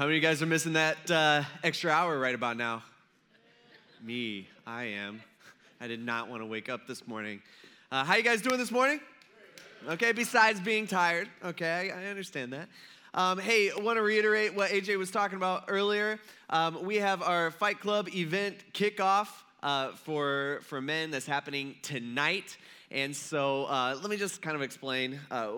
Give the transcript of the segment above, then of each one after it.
How many of you guys are missing that uh, extra hour right about now? Me, I am. I did not want to wake up this morning. Uh, how you guys doing this morning? Okay, besides being tired. Okay, I, I understand that. Um, hey, want to reiterate what AJ was talking about earlier. Um, we have our Fight Club event kickoff uh, for, for men that's happening tonight. And so uh, let me just kind of explain uh,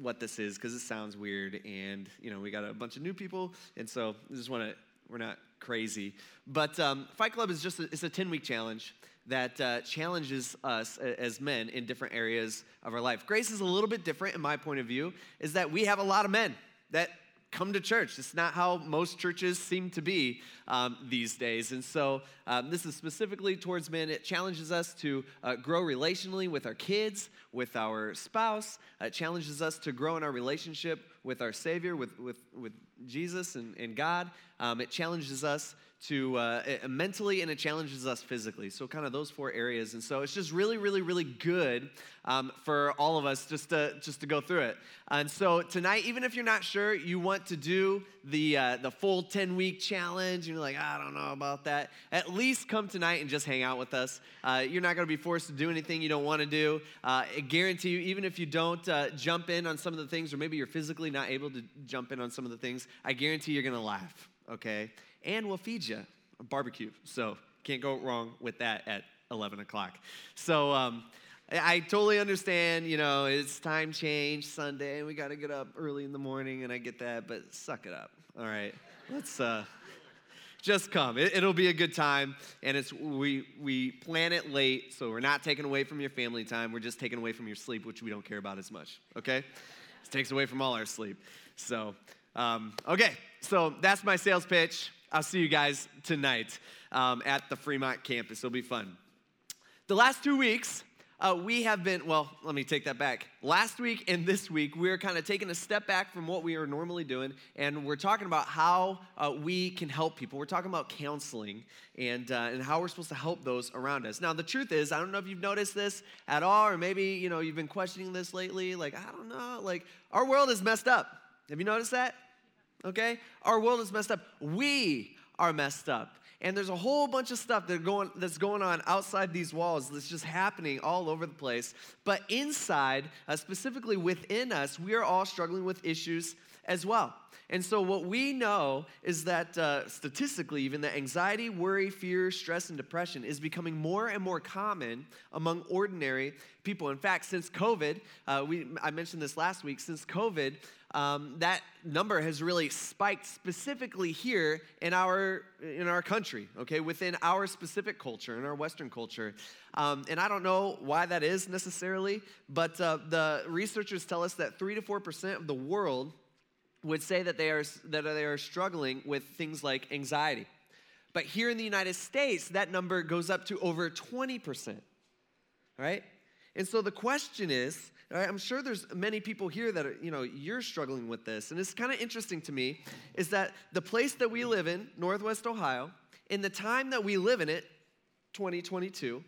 what this is because it sounds weird. And, you know, we got a bunch of new people. And so I just want to, we're not crazy. But um, Fight Club is just, a, it's a 10 week challenge that uh, challenges us as men in different areas of our life. Grace is a little bit different in my point of view, is that we have a lot of men that come to church. It's not how most churches seem to be um, these days. And so, um, this is specifically towards men. It challenges us to uh, grow relationally with our kids, with our spouse. It challenges us to grow in our relationship with our Savior, with, with, with Jesus and, and God. Um, it challenges us to uh, mentally and it challenges us physically. So, kind of those four areas. And so, it's just really, really, really good um, for all of us just to just to go through it. And so, tonight, even if you're not sure you want to do the uh, the full 10 week challenge, you're like, I don't know about that. At least come tonight and just hang out with us. Uh, you're not going to be forced to do anything you don't want to do. Uh, I guarantee you, even if you don't uh, jump in on some of the things, or maybe you're physically not able to jump in on some of the things, I guarantee you're going to laugh. Okay and we'll feed you a barbecue. So can't go wrong with that at 11 o'clock. So um, I totally understand, you know, it's time change, Sunday, and we got to get up early in the morning, and I get that, but suck it up. All right, let's uh, just come. It, will be a good time, and it's we we plan it late, so we're not taking away from your family time. We're just taking away from your sleep, which we don't care about as much. Okay, it takes away from all our sleep. So um, okay, so that's my sales pitch. I'll see you guys tonight um, at the Fremont campus. It'll be fun. The last two weeks, uh, we have been, well, let me take that back. Last week and this week, we're kind of taking a step back from what we are normally doing, and we're talking about how uh, we can help people. We're talking about counseling and, uh, and how we're supposed to help those around us. Now, the truth is, I don't know if you've noticed this at all, or maybe, you know, you've been questioning this lately. Like, I don't know, like, our world is messed up. Have you noticed that? Okay? Our world is messed up. We are messed up. And there's a whole bunch of stuff that going, that's going on outside these walls that's just happening all over the place. But inside, uh, specifically within us, we are all struggling with issues as well. And so, what we know is that uh, statistically, even that anxiety, worry, fear, stress, and depression is becoming more and more common among ordinary people. In fact, since COVID, uh, we, I mentioned this last week, since COVID, um, that number has really spiked specifically here in our in our country okay within our specific culture in our western culture. Um, and i don't know why that is necessarily but uh, the researchers tell us that 3 to 4 percent of the world would say that they are that they are struggling with things like anxiety. But here in the united states that number goes up to over 20 percent right? And so the question is I'm sure there's many people here that are, you know, you're struggling with this. And it's kind of interesting to me is that the place that we live in, Northwest Ohio, in the time that we live in it, 2022,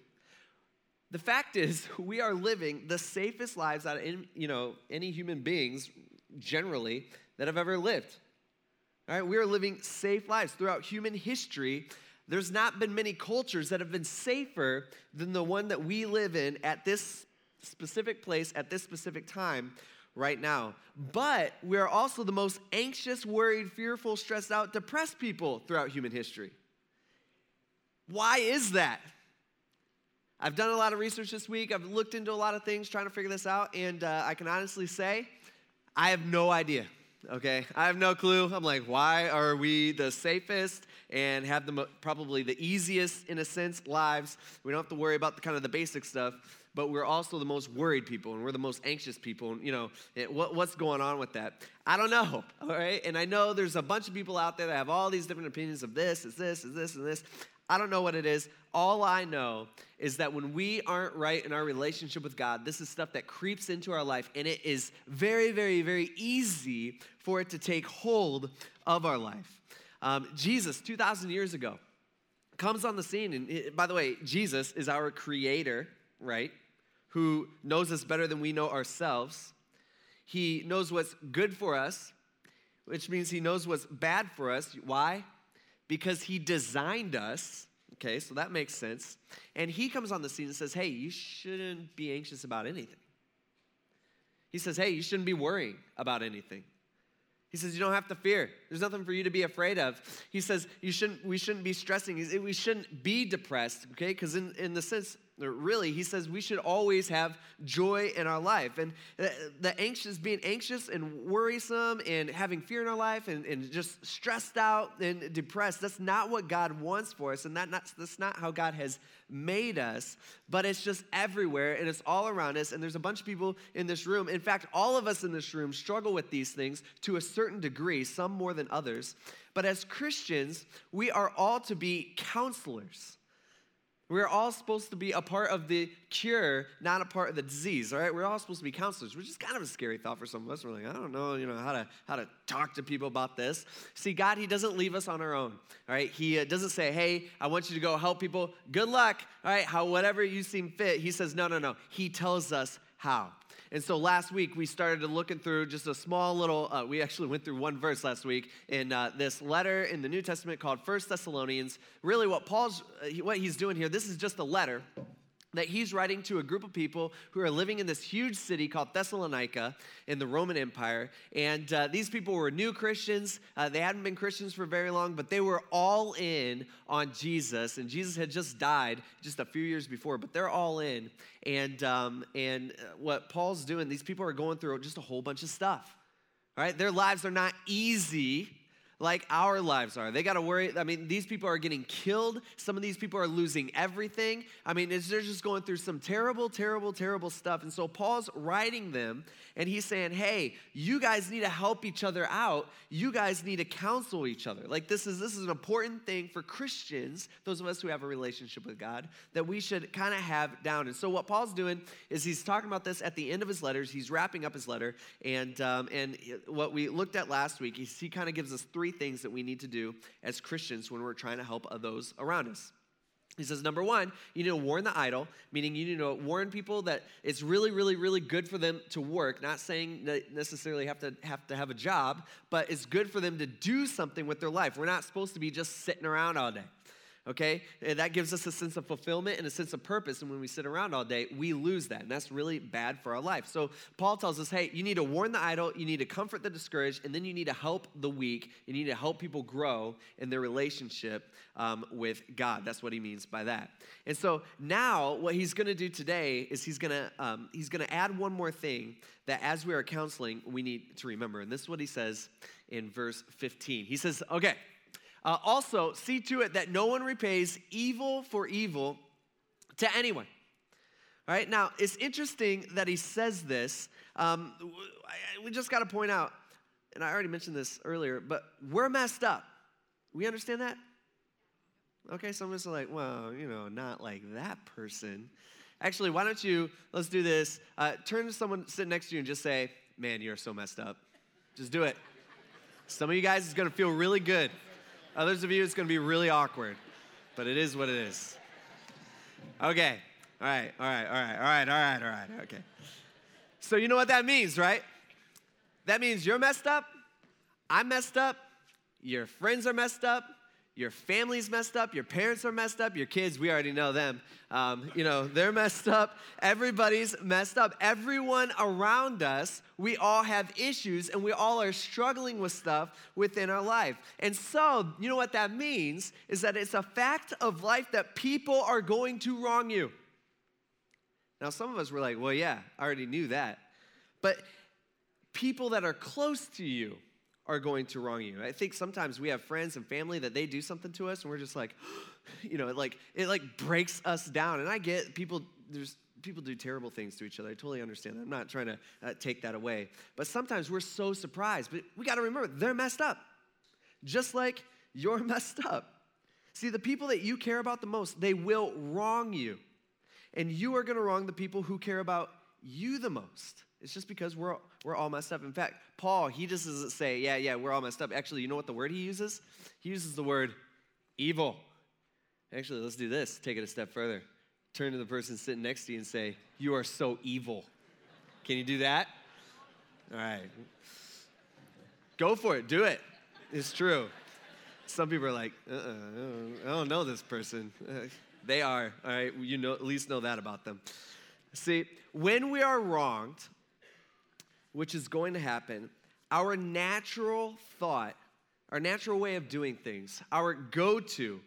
the fact is we are living the safest lives out of any, you know, any human beings generally that have ever lived. All right, we are living safe lives throughout human history. There's not been many cultures that have been safer than the one that we live in at this specific place at this specific time right now. But we're also the most anxious, worried, fearful, stressed out, depressed people throughout human history. Why is that? I've done a lot of research this week. I've looked into a lot of things trying to figure this out, and uh, I can honestly say I have no idea. Okay, I have no clue. I'm like, why are we the safest and have the probably the easiest, in a sense, lives? We don't have to worry about the kind of the basic stuff but we're also the most worried people and we're the most anxious people. And, you know, it, what, what's going on with that? I don't know, all right? And I know there's a bunch of people out there that have all these different opinions of this, is this, is this, and this. I don't know what it is. All I know is that when we aren't right in our relationship with God, this is stuff that creeps into our life, and it is very, very, very easy for it to take hold of our life. Um, Jesus, 2,000 years ago, comes on the scene, and it, by the way, Jesus is our creator, right? Who knows us better than we know ourselves. He knows what's good for us. which means he knows what's bad for us. Why? Because he designed us. Okay, so that makes sense. And he comes on the scene and says, Hey, you shouldn't be anxious about anything. He says, Hey, you shouldn't be worrying about anything. He says, You don't have to fear. There's nothing for you to be afraid of. He says, you shouldn't, We shouldn't be stressing. We shouldn't be depressed, okay? Because, in, in the sense, really, he says we should always have joy in our life. And uh, the anxious, being anxious and worrisome and having fear in our life and, and just stressed out and depressed, that's not what God wants for us. And that not, that's not how God has made us, but it's just everywhere and it's all around us. And there's a bunch of people in this room. In fact, all of us in this room struggle with these things to a certain degree, some more than others. But as Christians, we are all to be counselors. We're all supposed to be a part of the cure, not a part of the disease, all right? We're all supposed to be counselors, which is kind of a scary thought for some of us. We're like, I don't know, you know, how to how to talk to people about this. See, God, He doesn't leave us on our own, all right? He uh, doesn't say, hey, I want you to go help people. Good luck, all right? How whatever you seem fit. He says, no, no, no. He tells us how. And so last week we started looking through just a small little, uh, we actually went through one verse last week in uh, this letter in the New Testament called First Thessalonians. Really, what Paul's, uh, what he's doing here, this is just a letter that he's writing to a group of people who are living in this huge city called Thessalonica in the Roman Empire. And uh, these people were new Christians. Uh, they hadn't been Christians for very long, but they were all in on Jesus. And Jesus had just died just a few years before, but they're all in. And, um, and uh, what Paul's doing, these people are going through just a whole bunch of stuff. Right? Their lives are not easy like our lives are. They got to worry. I mean, these people are getting killed. Some of these people are losing everything. I mean, they're just going through some terrible, terrible, terrible stuff. And so Paul's writing them and he's saying, hey, you guys need to help each other out. You guys need to counsel each other. Like this is this is an important thing for Christians, those of us who have a relationship with God, that we should kind of have down. And so what Paul's doing is he's talking about this at the end of his letters. He's wrapping up his letter, and um, and what we looked at last week, he, he kind of gives us three things that we need to do as Christians when we're trying to help those around us. He says, number one, you need to warn the idle, meaning you need to warn people that it's really, really, really good for them to work. Not saying that necessarily have to have to have a job, but it's good for them to do something with their life. We're not supposed to be just sitting around all day okay? And that gives us a sense of fulfillment and a sense of purpose. And when we sit around all day, we lose that. And that's really bad for our life. So Paul tells us hey, you need to warn the idle, you need to comfort the discouraged, and then you need to help the weak. You need to help people grow in their relationship um, with God. That's what he means by that. And so now, what he's going to do today is he's going to um, he's going to add one more thing that as we are counseling, we need to remember. And this is what he says in verse 15. He says, okay, uh, also, see to it that no one repays evil for evil to anyone. All right, now it's interesting that he says this. Um, we just got to point out, and I already mentioned this earlier, but we're messed up. We understand that? Okay, some of us are like, well, you know, not like that person. Actually, why don't you, let's do this. Uh, turn to someone sitting next to you and just say, man, you're so messed up. Just do it. Some of you guys is gonna feel really good. Others of you, it's going to be really awkward, but it is what it is. Okay. All right, all right, all right, all right, all right, all right, okay. So, you know what that means, right? That means you're messed up, I'm messed up, your friends are messed up, your family's messed up, your parents are messed up, your kids, we already know them. Um, you know, they're messed up. Everybody's messed up. Everyone around us, we all have issues and we all are struggling with stuff within our life. And so, you know what that means is that it's a fact of life that people are going to wrong you. Now, some of us were like, well, yeah, I already knew that. But people that are close to you, are going to wrong you. I think sometimes we have friends and family that they do something to us and we're just like, you know, it like it like breaks us down. And I get people there's people do terrible things to each other. I totally understand that. I'm not trying to uh, take that away. But sometimes we're so surprised. But we got to remember they're messed up. Just like you're messed up. See, the people that you care about the most, they will wrong you. And you are going to wrong the people who care about you the most. It's just because we're, we're all messed up. In fact, Paul, he just doesn't say, yeah, yeah, we're all messed up. Actually, you know what the word he uses? He uses the word evil. Actually, let's do this. Take it a step further. Turn to the person sitting next to you and say, You are so evil. Can you do that? All right. Go for it. Do it. It's true. Some people are like, uh-uh, I don't know this person. They are. All right. You know, at least know that about them. See, when we are wronged, which is going to happen, our natural thought, our natural way of doing things, our go-to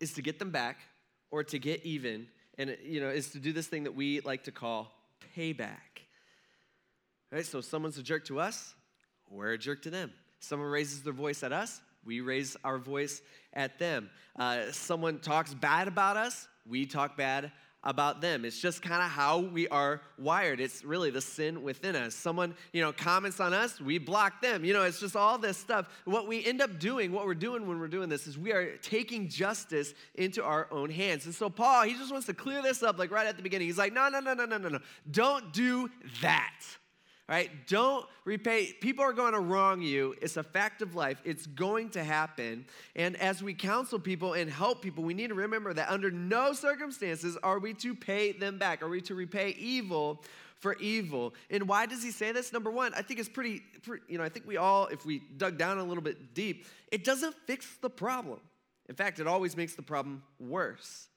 is to get them back or to get even, and you know, is to do this thing that we like to call payback. Right? So someone's a jerk to us, we're a jerk to them. Someone raises their voice at us, we raise our voice at them. Uh, someone talks bad about us, we talk bad about them. It's just kind of how we are wired. It's really the sin within us. Someone, you know, comments on us, we block them. You know, it's just all this stuff. What we end up doing, what we're doing when we're doing this is we are taking justice into our own hands. And so Paul, he just wants to clear this up like right at the beginning. He's like, "No, no, no, no, no, no, no. Don't do that." Right? Don't repay. People are going to wrong you. It's a fact of life. It's going to happen. And as we counsel people and help people, we need to remember that under no circumstances are we to pay them back. Are we to repay evil for evil? And why does he say this? Number one, I think it's pretty, you know, I think we all, if we dug down a little bit deep, it doesn't fix the problem. In fact, it always makes the problem worse.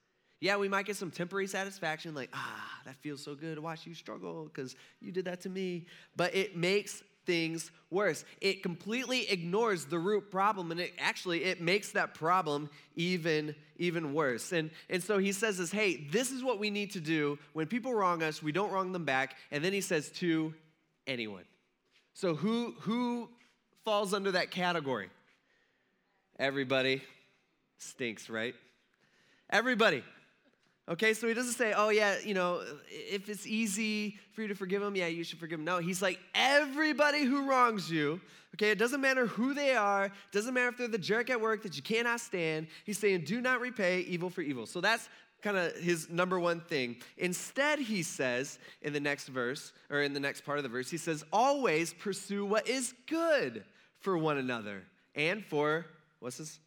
Yeah, we might get some temporary satisfaction, like, ah, that feels so good to watch you struggle because you did that to me. But it makes things worse. It completely ignores the root problem and it actually it makes that problem even even worse. And and so he says this, "Hey, this is what we need to do when people wrong us, we don't wrong them back." And then he says to anyone. So who who falls under that category? Everybody stinks, right? Everybody. Okay, so he doesn't say, oh, yeah, you know, if it's easy for you to forgive them, yeah, you should forgive them. No, he's like, everybody who wrongs you, okay, it doesn't matter who they are, it doesn't matter if they're the jerk at work that you cannot stand. He's saying, do not repay evil for evil. So that's kind of his number one thing. Instead, he says in the next verse, or in the next part of the verse, he says, always pursue what is good for one another and for, what's this?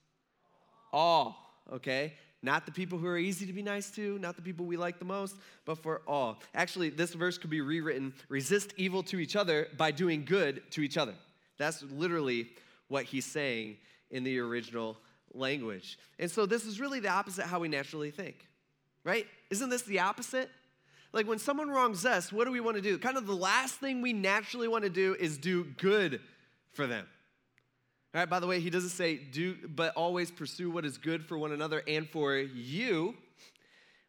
All, okay? Not the people who are easy to be nice to, not the people we like the most, but for all. Actually, this verse could be rewritten resist evil to each other by doing good to each other. That's literally what he's saying in the original language. And so, this is really the opposite of how we naturally think, right? Isn't this the opposite? Like when someone wrongs us, what do we want to do? Kind of the last thing we naturally want to do is do good for them. All right, by the way, he doesn't say do, but always pursue what is good for one another and for you.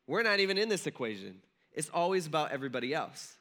We're not even in this equation. It's always about everybody else.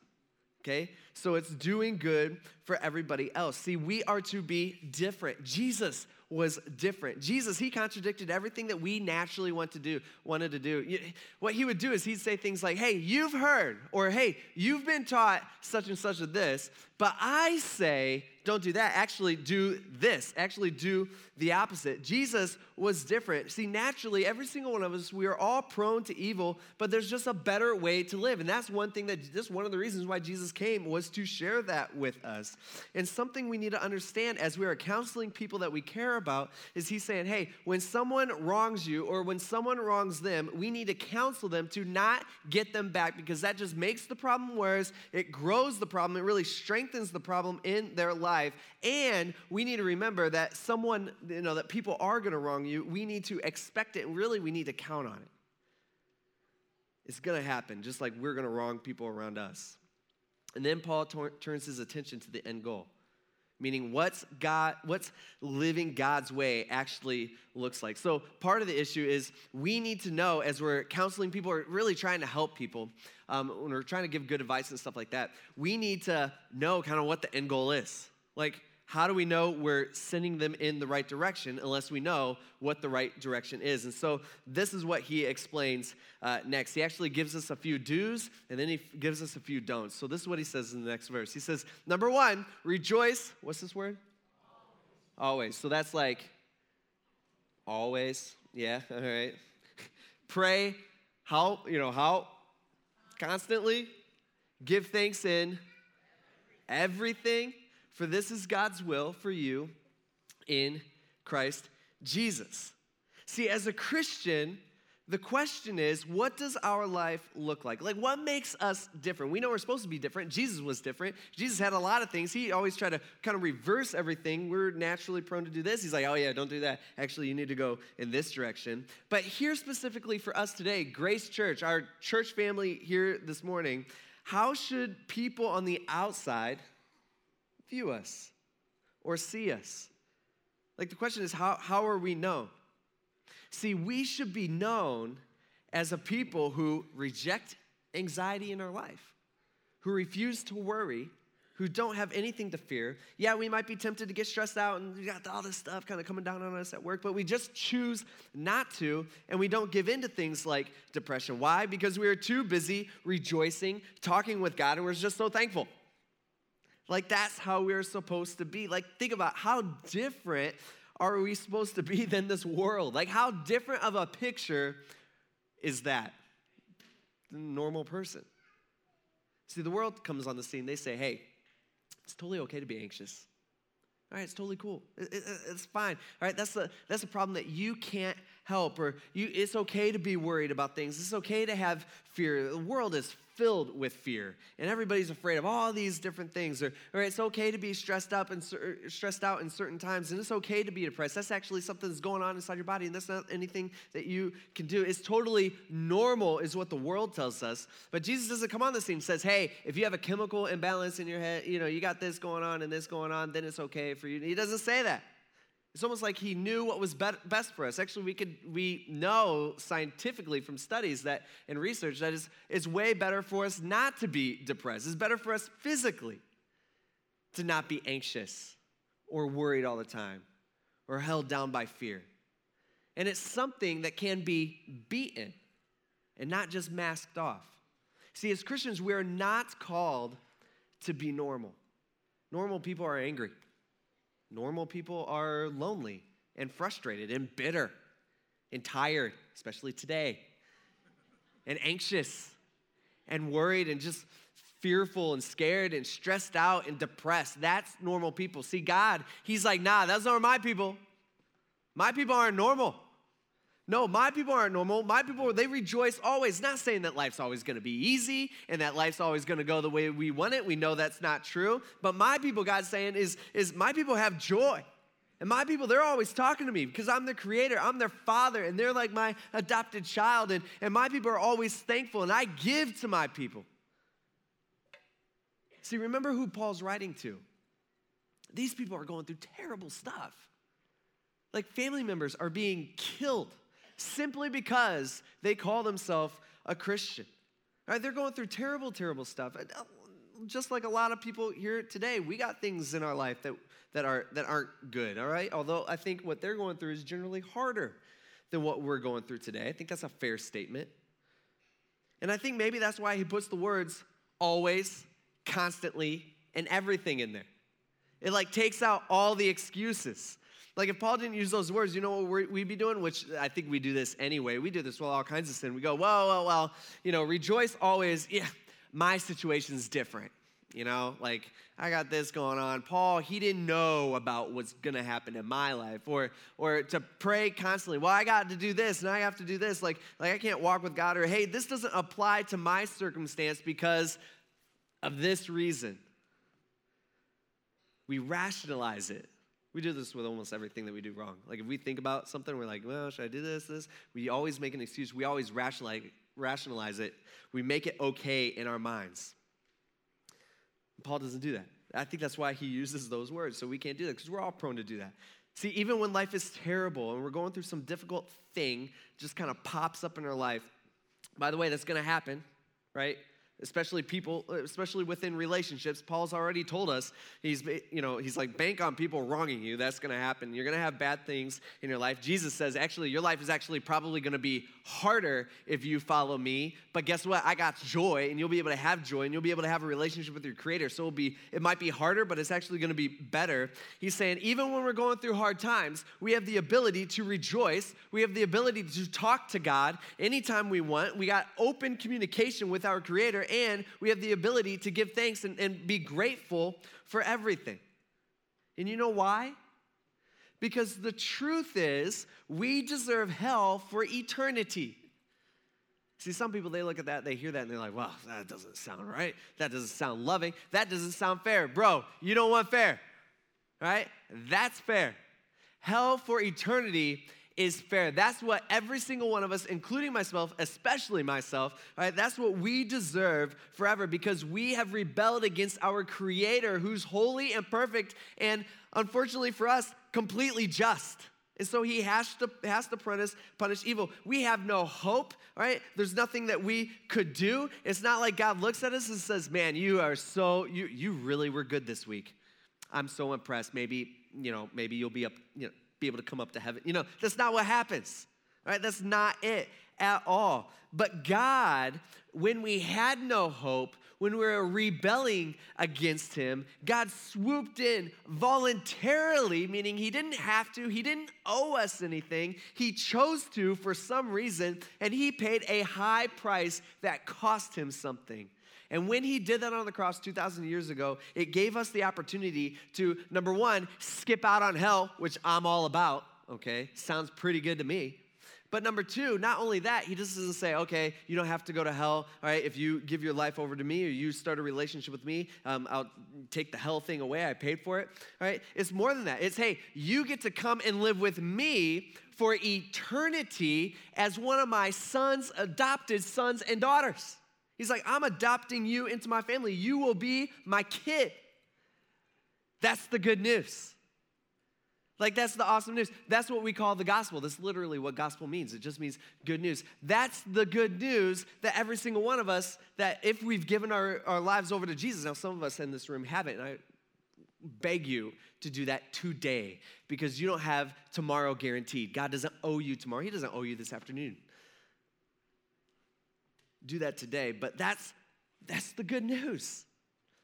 Okay? So it's doing good for everybody else. See, we are to be different. Jesus was different. Jesus, he contradicted everything that we naturally want to do, wanted to do. What he would do is he'd say things like, "Hey, you've heard," or "Hey, you've been taught such and such of this, but I say don't do that. Actually, do this. Actually, do the opposite. Jesus was different. See, naturally, every single one of us, we are all prone to evil, but there's just a better way to live. And that's one thing that, just one of the reasons why Jesus came was to share that with us. And something we need to understand as we are counseling people that we care about is He's saying, hey, when someone wrongs you or when someone wrongs them, we need to counsel them to not get them back because that just makes the problem worse. It grows the problem. It really strengthens the problem in their life life. And we need to remember that someone, you know, that people are going to wrong you. We need to expect it, really, we need to count on it. It's going to happen, just like we're going to wrong people around us. And then Paul turns his attention to the end goal meaning what's god what's living god's way actually looks like so part of the issue is we need to know as we're counseling people or really trying to help people um, when we're trying to give good advice and stuff like that we need to know kind of what the end goal is like, how do we know we're sending them in the right direction unless we know what the right direction is? And so, this is what he explains uh, next. He actually gives us a few do's and then he gives us a few don'ts. So, this is what he says in the next verse. He says, Number one, rejoice. What's this word? Always. So, that's like always. Yeah, all right. Pray how, you know, how? Constantly. Give thanks in everything for this is God's will for you in Christ Jesus. See, as a Christian, The question is, what does our life look like? Like, what makes us different? We know we're supposed to be different. Jesus was different. Jesus had a lot of things. He always tried to kind of reverse everything. We're naturally prone to do this. He's like, oh, yeah, don't do that. Actually, you need to go in this direction. But here, specifically for us today, Grace Church, our church family here this morning, how should people on the outside view us or see us? Like, the question is, how, how are we known? See, we should be known as a people who reject anxiety in our life, who refuse to worry, who don't have anything to fear. Yeah, we might be tempted to get stressed out and we got all this stuff kind of coming down on us at work, but we just choose not to and we don't give in to things like depression. Why? Because we are too busy rejoicing, talking with God, and we're just so thankful. Like that's how we're supposed to be. Like, think about how different are we supposed to be than this world? Like, how different of a picture is that? The normal person. See, the world comes on the scene, they say, hey, it's totally okay to be anxious. All right, it's totally cool. It, it, it's fine. All right, that's the that's the problem that you can't help, or you. It's okay to be worried about things. It's okay to have fear. The world is filled with fear, and everybody's afraid of all these different things. Or, or it's okay to be stressed up and er, stressed out in certain times, and it's okay to be depressed. That's actually something that's going on inside your body, and that's not anything that you can do. It's totally normal, is what the world tells us. But Jesus doesn't come on the scene and says, "Hey, if you have a chemical imbalance in your head, you know, you got this going on and this going on, then it's okay for you." He doesn't say that. It's almost like he knew what was best for us. Actually, we could we know scientifically from studies that and research that is it's way better for us not to be depressed. It's better for us physically to not be anxious or worried all the time or held down by fear. And it's something that can be beaten and not just masked off. See, as Christians, we are not called to be normal. Normal people are angry. Normal people are lonely and frustrated and bitter and tired, especially today, and anxious and worried and just fearful and scared and stressed out and depressed. That's normal people. See, God, He's like, nah, those aren't my people. My people aren't normal. No, my people aren't normal. My people, they rejoice always. Not saying that life's always going to be easy and that life's always going to go the way we want it. We know that's not true. But my people, God's saying, is, is my people have joy. And my people, they're always talking to me because I'm their creator, I'm their father, and they're like my adopted child. And, and my people are always thankful, and I give to my people. See, remember who Paul's writing to. These people are going through terrible stuff. Like family members are being killed simply because they call themselves a Christian. Right? They're going through terrible, terrible stuff. Uh, just like a lot of people here today, we got things in our life that, that, are, that aren't good, all right? Although I think what they're going through is generally harder than what we're going through today. I think that's a fair statement. And I think maybe that's why he puts the words always, constantly, and everything in there. It like takes out all the excuses. Like if Paul didn't use those words, you know what we'd be doing? Which I think we do this anyway. We do this with all kinds of sin. We go, well, well, well, you know, rejoice always. Yeah, my situation's different. You know, like I got this going on. Paul, he didn't know about what's gonna happen in my life, or or to pray constantly. Well, I got to do this and I have to do this. Like like I can't walk with God, or hey, this doesn't apply to my circumstance because of this reason. We rationalize it. We do this with almost everything that we do wrong. Like if we think about something, we're like, well, should I do this, this? We always make an excuse. We always rationalize, rationalize it. We make it okay in our minds. Paul doesn't do that. I think that's why he uses those words. So we can't do that because we're all prone to do that. See, even when life is terrible and we're going through some difficult thing, just kind of pops up in our life. By the way, that's going to happen, right? Especially people uh, especially within relationships. Paul's already told us he's you know he's like bank on people wronging you. That's going to happen. You're going to have bad things in your life. Jesus says actually your life is actually probably going to be harder if you follow me. But guess what? I got joy and you'll be able to have joy and you'll be able to have a relationship with your creator. So it'll be it might be harder but it's actually going to be better. He's saying even when we're going through hard times we have the ability to rejoice. We have the ability to talk to god anytime we want. We got open communication with our creator and we have the ability to give thanks and, and be grateful for everything. And you know why? Because the truth is, we deserve hell for eternity. See, some people, they look at that, they hear that, and they're like, well, that doesn't sound right. That doesn't sound loving. That doesn't sound fair. Bro, you don't want fair, right? That's fair. Hell for eternity is fair. That's what every single one of us, including myself, especially myself, right? That's what we deserve forever because we have rebelled against our Creator who's holy and perfect and, unfortunately for us, completely just. And so he has to, has to punish, punish evil. We have no hope, right? There's nothing that we could do. It's not like God looks at us and says, Man, you are so, you, you really were good this week. I'm so impressed. Maybe, you know, maybe you'll be up, you know, be able to come up to heaven. You know, that's not what happens, right? That's not it at all. But God, when we had no hope, when we were rebelling against Him, God swooped in voluntarily, meaning He didn't have to, He didn't owe us anything. He chose to for some reason, and He paid a high price that cost Him something. And when he did that on the cross 2,000 years ago, it gave us the opportunity to, number one, skip out on hell, which I'm all about, okay? Sounds pretty good to me. But number two, not only that, he just doesn't say, okay, you don't have to go to hell, all right, if you give your life over to me or you start a relationship with me, um, I'll take the hell thing away. I paid for it, all right? It's more than that. It's, hey, you get to come and live with me for eternity as one of my sons, adopted sons and daughters. He's like, I'm adopting you into my family. You will be my kid. That's the good news. Like, that's the awesome news. That's what we call the gospel. That's literally what gospel means. It just means good news. That's the good news that every single one of us, that if we've given our, our lives over to Jesus, now some of us in this room haven't, and I beg you to do that today because you don't have tomorrow guaranteed. God doesn't owe you tomorrow, He doesn't owe you this afternoon. Do that today, but that's that's the good news.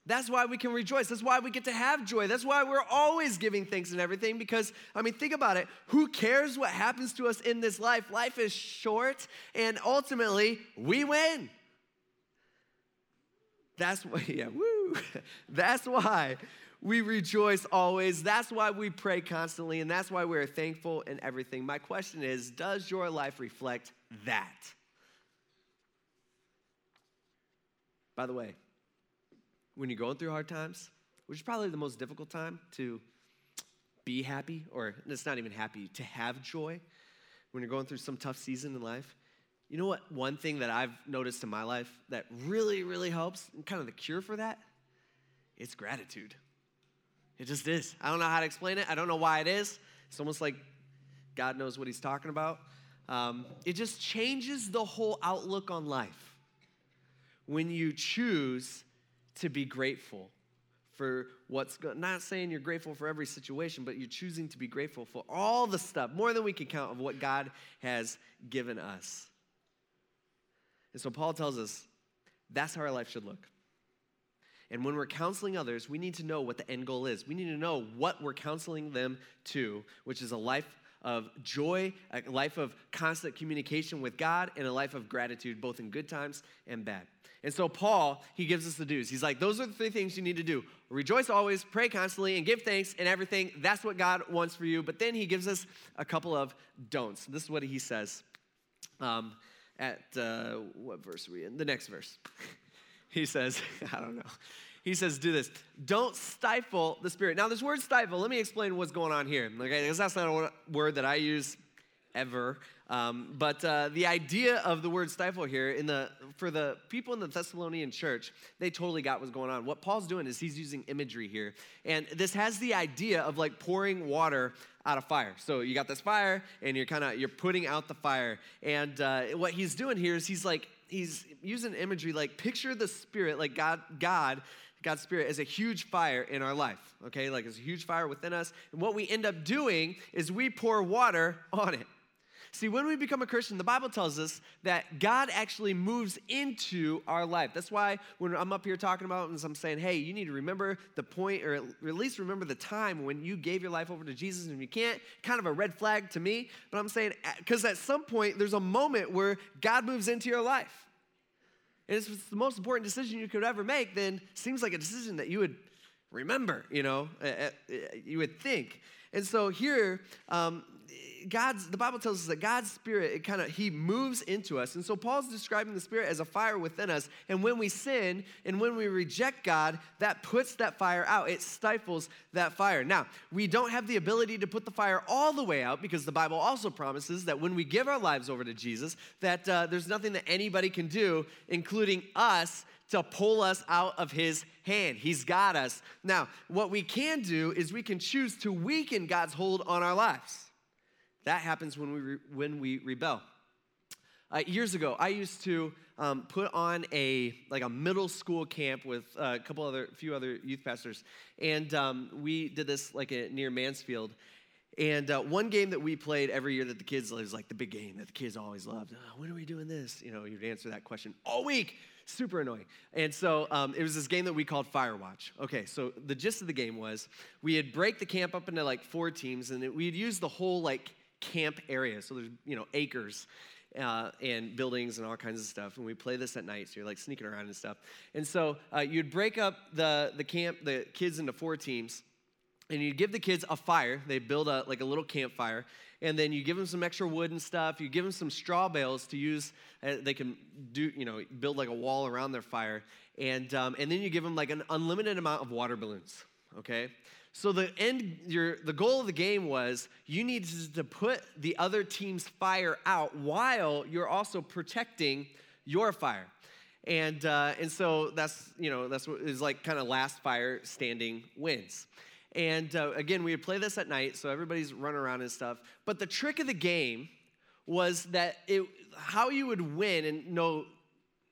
That's why we can rejoice. That's why we get to have joy. That's why we're always giving thanks and everything because, I mean, think about it. Who cares what happens to us in this life? Life is short, and ultimately, we win. That's why, yeah, woo. That's why we rejoice always. That's why we pray constantly, and that's why we're thankful in everything. My question is Does your life reflect that? By the way, when you're going through hard times, which is probably the most difficult time to be happy, or it's not even happy, to have joy when you're going through some tough season in life. You know what? One thing that I've noticed in my life that really, really helps, and kind of the cure for that, it's gratitude. It just is. I don't know how to explain it. I don't know why it is. It's almost like God knows what He's talking about. Um, it just changes the whole outlook on life when you choose to be grateful for what's good. Not saying you're grateful for every situation, but you're choosing to be grateful for all the stuff, more than we can count, of what God has given us. And so Paul tells us that's how our life should look. And when we're counseling others, we need to know what the end goal is. We need to know what we're counseling them to, which is a life of joy, a life of constant communication with God, and a life of gratitude, both in good times and bad. And so, Paul, he gives us the do's. He's like, those are the three things you need to do rejoice always, pray constantly, and give thanks in everything. That's what God wants for you. But then he gives us a couple of don'ts. This is what he says um, at uh, what verse are we in? The next verse. he says, I don't know. He says, do this. Don't stifle the spirit. Now, this word stifle, let me explain what's going on here. Okay, because that's not a word that I use ever. Um, but uh, the idea of the word stifle here, in the, for the people in the Thessalonian church, they totally got what's going on. What Paul's doing is he's using imagery here. And this has the idea of like pouring water out of fire. So you got this fire and you're kind of, you're putting out the fire. And uh, what he's doing here is he's like, he's using imagery like picture the spirit, like God, God God's Spirit is a huge fire in our life, okay? Like it's a huge fire within us. And what we end up doing is we pour water on it. See, when we become a Christian, the Bible tells us that God actually moves into our life. That's why when I'm up here talking about and I'm saying, hey, you need to remember the point, or at least remember the time when you gave your life over to Jesus, and you can't, kind of a red flag to me. But I'm saying, uh, because at some point, there's a moment where God moves into your life. And if it's the most important decision you could ever make, then seems like a decision that you would remember, you know, eh, eh, eh, you would think. And so here, um, God's the Bible tells us that God's spirit it kind of he moves into us. And so Paul's describing the spirit as a fire within us. And when we sin and when we reject God, that puts that fire out. It stifles that fire. Now, we don't have the ability to put the fire all the way out because the Bible also promises that when we give our lives over to Jesus, that uh, there's nothing that anybody can do, including us, to pull us out of his hand. He's got us. Now, what we can do is we can choose to weaken God's hold on our lives. That happens when we, re- when we rebel. Uh, years ago, I used to um, put on a like a middle school camp with uh, a couple other, few other youth pastors, and um, we did this like a, near Mansfield. And uh, one game that we played every year that the kids was like the big game that the kids always loved. Oh, when are we doing this? You know, you'd answer that question all week. Super annoying. And so um, it was this game that we called Firewatch. Okay, so the gist of the game was we had break the camp up into like four teams, and it, we'd use the whole like camp area. So there's, you know, acres uh, and buildings and all kinds of stuff. And we play this at night, so you're like sneaking around and stuff. And so uh, you'd break up the, the camp, the kids into four teams, and you give the kids a fire. They build a like a little campfire, and then you give them some extra wood and stuff. You give them some straw bales to use. Uh, they can do you know build like a wall around their fire, and um, and then you give them like an unlimited amount of water balloons. Okay, so the end, your, the goal of the game was you needed to put the other team's fire out while you're also protecting your fire. And, uh, and so that's, you know, that's what is like kind of last fire standing wins. And uh, again, we would play this at night, so everybody's running around and stuff. But the trick of the game was that it, how you would win, and no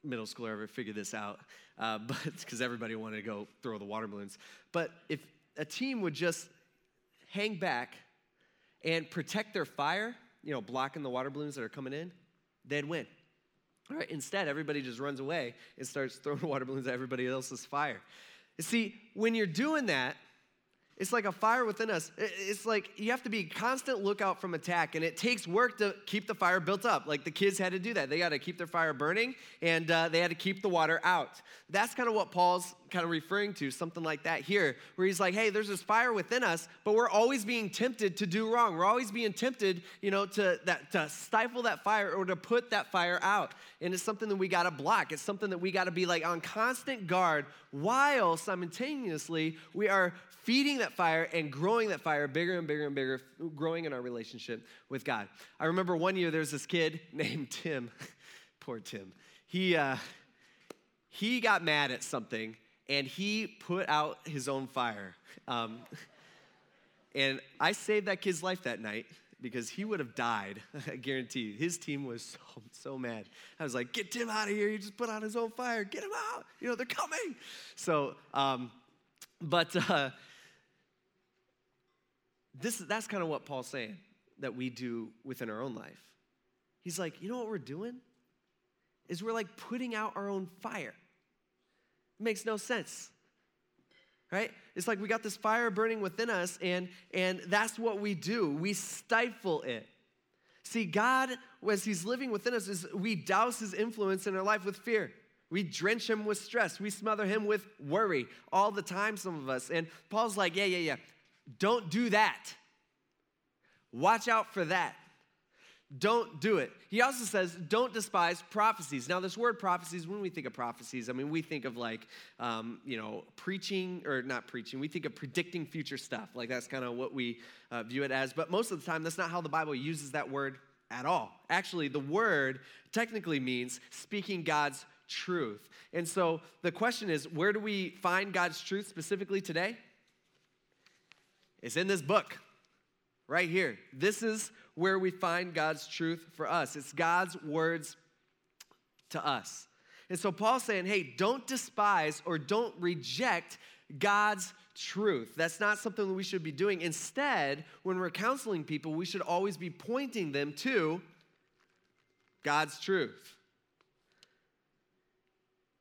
middle schooler ever figured this out, uh, but because everybody wanted to go throw the water balloons. But if a team would just hang back and protect their fire, you know, blocking the water balloons that are coming in, they'd win. All right, instead, everybody just runs away and starts throwing water balloons at everybody else's fire. You see, when you're doing that, it's like a fire within us. It's like you have to be constant lookout from attack, and it takes work to keep the fire built up. Like the kids had to do that. They got to keep their fire burning, and uh, they had to keep the water out. That's kind of what Paul's kind of referring to, something like that here, where he's like, hey, there's this fire within us, but we're always being tempted to do wrong. We're always being tempted, you know, to, that, to stifle that fire or to put that fire out. And it's something that we got to block. It's something that we got to be like on constant guard while simultaneously we are feeding that fire and growing that fire bigger and bigger and bigger, growing in our relationship with God. I remember one year there was this kid named Tim. Poor Tim. He, uh, he got mad at something and he put out his own fire. Um, and I saved that kid's life that night because he would have died. I guarantee you. His team was so, so mad. I was like, get Tim out of here. He just put out his own fire. Get him out. You know, they're coming. So, um, but uh, this, that's kind of what Paul's saying that we do within our own life. He's like, you know what we're doing? Is we're like putting out our own fire. It makes no sense. Right? It's like we got this fire burning within us, and, and that's what we do. We stifle it. See, God, as He's living within us, is we douse His influence in our life with fear. We drench him with stress. We smother him with worry all the time, some of us. And Paul's like, yeah, yeah, yeah. Don't do that. Watch out for that. Don't do it. He also says, don't despise prophecies. Now, this word prophecies, when we think of prophecies, I mean, we think of like, um, you know, preaching, or not preaching, we think of predicting future stuff. Like, that's kind of what we uh, view it as. But most of the time, that's not how the Bible uses that word at all. Actually, the word technically means speaking God's truth. And so the question is, where do we find God's truth specifically today? It's in this book, right here. This is where we find God's truth for us. It's God's words to us. And so Paul's saying, hey, don't despise or don't reject God's truth. That's not something that we should be doing. Instead, when we're counseling people, we should always be pointing them to God's truth.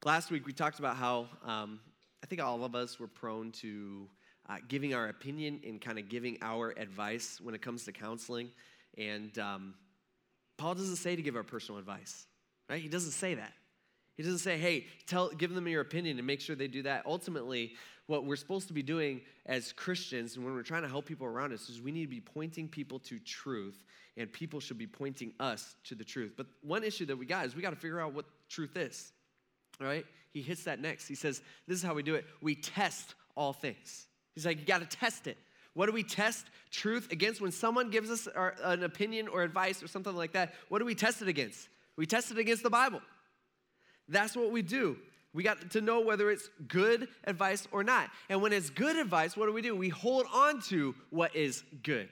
Last week, we talked about how um, I think all of us were prone to uh, giving our opinion and kind of giving our advice when it comes to counseling. And um, Paul doesn't say to give our personal advice, right? He doesn't say that. He doesn't say, hey, tell, give them your opinion and make sure they do that. Ultimately, what we're supposed to be doing as Christians and when we're trying to help people around us is we need to be pointing people to truth, and people should be pointing us to the truth. But one issue that we got is we got to figure out what truth is. Right? He hits that next. He says, This is how we do it. We test all things. He's like, You got to test it. What do we test truth against? When someone gives us our, an opinion or advice or something like that, what do we test it against? We test it against the Bible. That's what we do. We got to know whether it's good advice or not. And when it's good advice, what do we do? We hold on to what is good.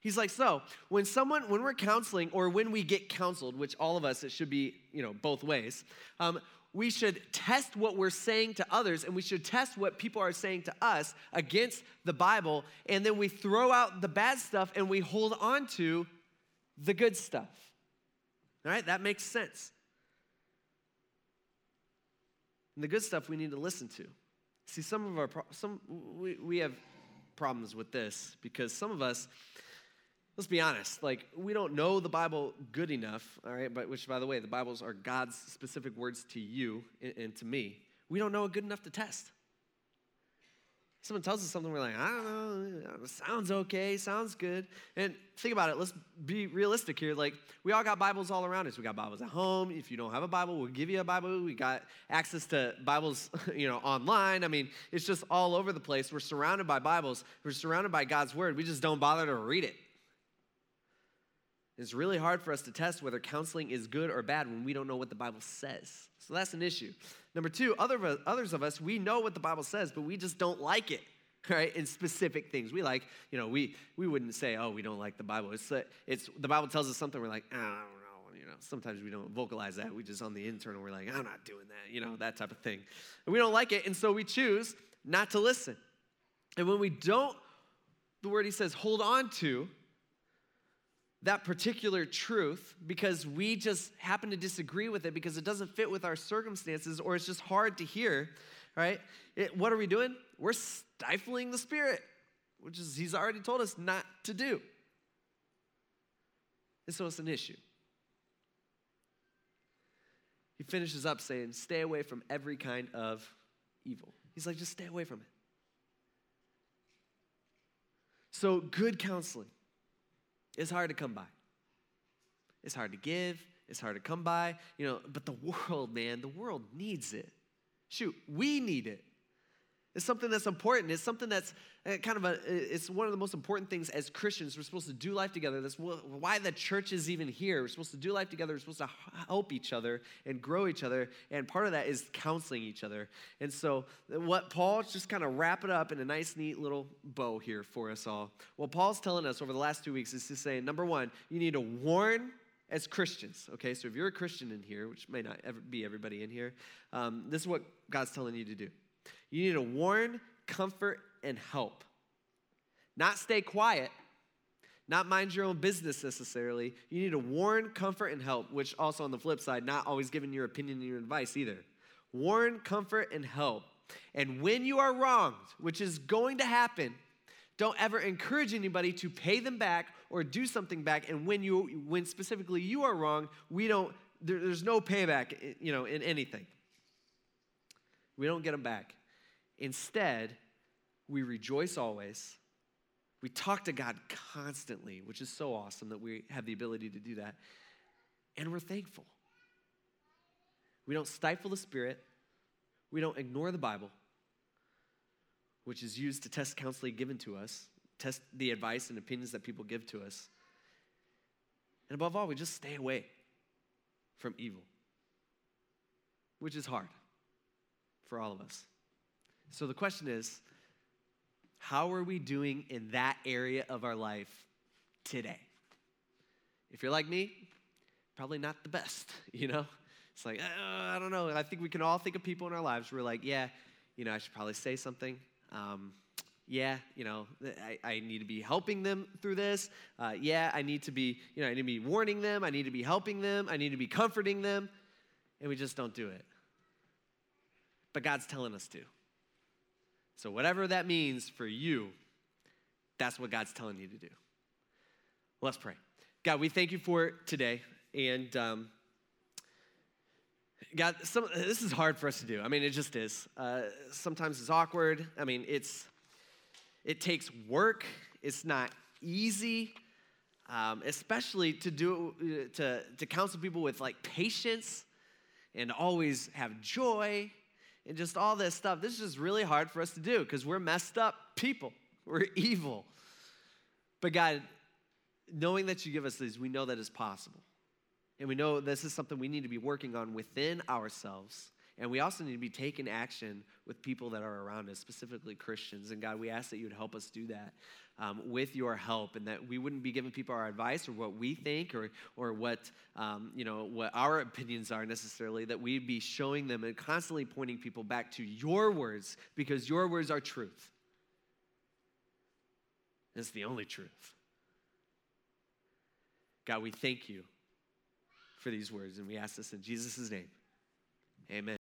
He's like, so when someone, when we're counseling or when we get counseled, which all of us, it should be, you know, both ways, um, we should test what we're saying to others and we should test what people are saying to us against the Bible. And then we throw out the bad stuff and we hold on to the good stuff. All right, that makes sense. And the good stuff we need to listen to. See, some of our, some, we, we have problems with this because some of us, let's be honest, like we don't know the Bible good enough, all right, but which by the way, the Bibles are God's specific words to you and, and to me. We don't know it good enough to test. Someone tells us something, we're like, I don't know, sounds okay, sounds good. And think about it, let's be realistic here. Like, we all got Bibles all around us. We got Bibles at home. If you don't have a Bible, we'll give you a Bible. We got access to Bibles, you know, online. I mean, it's just all over the place. We're surrounded by Bibles, we're surrounded by God's Word. We just don't bother to read it. It's really hard for us to test whether counseling is good or bad when we don't know what the Bible says. So that's an issue. Number two, other, others of us, we know what the Bible says, but we just don't like it, right? In specific things. We like, you know, we, we wouldn't say, oh, we don't like the Bible. It's, it's, the Bible tells us something, we're like, I don't know. You know, sometimes we don't vocalize that. We just on the internal, we're like, I'm not doing that, you know, that type of thing. And we don't like it, and so we choose not to listen. And when we don't, the word he says, hold on to, that particular truth because we just happen to disagree with it because it doesn't fit with our circumstances or it's just hard to hear, right? It, what are we doing? We're stifling the Spirit, which is, He's already told us not to do. And so it's an issue. He finishes up saying, Stay away from every kind of evil. He's like, Just stay away from it. So, good counseling it's hard to come by. It's hard to give, it's hard to come by, you know, but the world, man, the world needs it. Shoot, we need it. It's something that's important. It's something that's uh, kind of a, it's one of the most important things as Christians. We're supposed to do life together. That's why the church is even here. We're supposed to do life together. We're supposed to help each other and grow each other. And part of that is counseling each other. And so, what Paul, just kind of wrap it up in a nice, neat little bow here for us all. What Paul's telling us over the last two weeks is to say, number one, you need to warn as Christians, okay? So if you're a Christian in here, which may not ever be everybody in here, um, this is what God's telling you to do. You need to warn, comfort, and help. Not stay quiet, not mind your own business necessarily. You need to warn, comfort, and help, which also on the flip side, not always giving your opinion and your advice either. Warn, comfort, and help. And when you are wronged, which is going to happen, don't ever encourage anybody to pay them back or do something back. And when you, when specifically you are wrong, we don't. There, there's no payback, you know, in anything. We don't get them back. Instead, we rejoice always. We talk to God constantly, which is so awesome that we have the ability to do that. And we're thankful. We don't stifle the Spirit. We don't ignore the Bible, which is used to test counseling given to us, test the advice and opinions that people give to us. And above all, we just stay away from evil, which is hard for all of us. So the question is how are we doing in that area of our life today? If you're like me, probably not the best, you know? It's like, uh, I don't know. I think we can all think of people in our lives where we're like, yeah, you know, I should probably say something. Um, yeah, you know, I, I, need to be helping them through this. Uh, yeah, I need to be, you know, I need to be warning them. I need to be helping them. I need to be comforting them. And we just don't do it. But God's telling us to. So, whatever that means for you, that's what God's telling you to do. Let's pray. God, we thank you for today. And um, God, some, this is hard for us to do. I mean, it just is. Uh, sometimes it's awkward. I mean, it's it takes work. It's not easy, um, especially to do uh, to to counsel people with like patience and always have joy and just all this stuff. This is just really hard for us to do because we're messed up people. We're evil. But God, knowing that you give us these, we know that it's possible. And we know this is something we need to be working on within ourselves. And we also need to be taking action with people that are around us, specifically Christians. And God, we ask that you would help us do that um, with your help, and that we wouldn't be giving people our advice or what we think or, or what, um, you know, what our opinions are necessarily, that we'd be showing them and constantly pointing people back to your words because your words are truth. It's the only truth. God, we thank you for these words, and we ask this in Jesus' name. Amen.